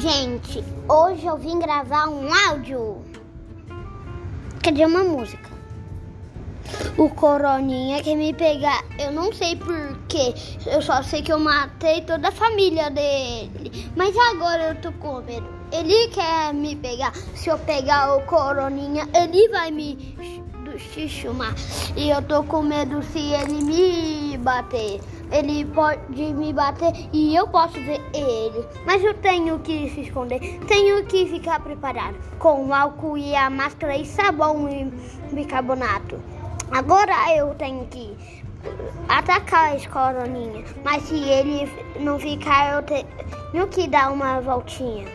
Gente, hoje eu vim gravar um áudio. Quer dizer, uma música. O Coroninha quer me pegar. Eu não sei porquê. Eu só sei que eu matei toda a família dele. Mas agora eu tô com medo. Ele quer me pegar. Se eu pegar o Coroninha, ele vai me chamar. E eu tô com medo se ele me bater. Ele pode me bater e eu posso ver ele. Mas eu tenho que se esconder. Tenho que ficar preparado com álcool e a máscara e sabão e bicarbonato. Agora eu tenho que atacar as coroninhas. Mas se ele não ficar, eu tenho que dar uma voltinha.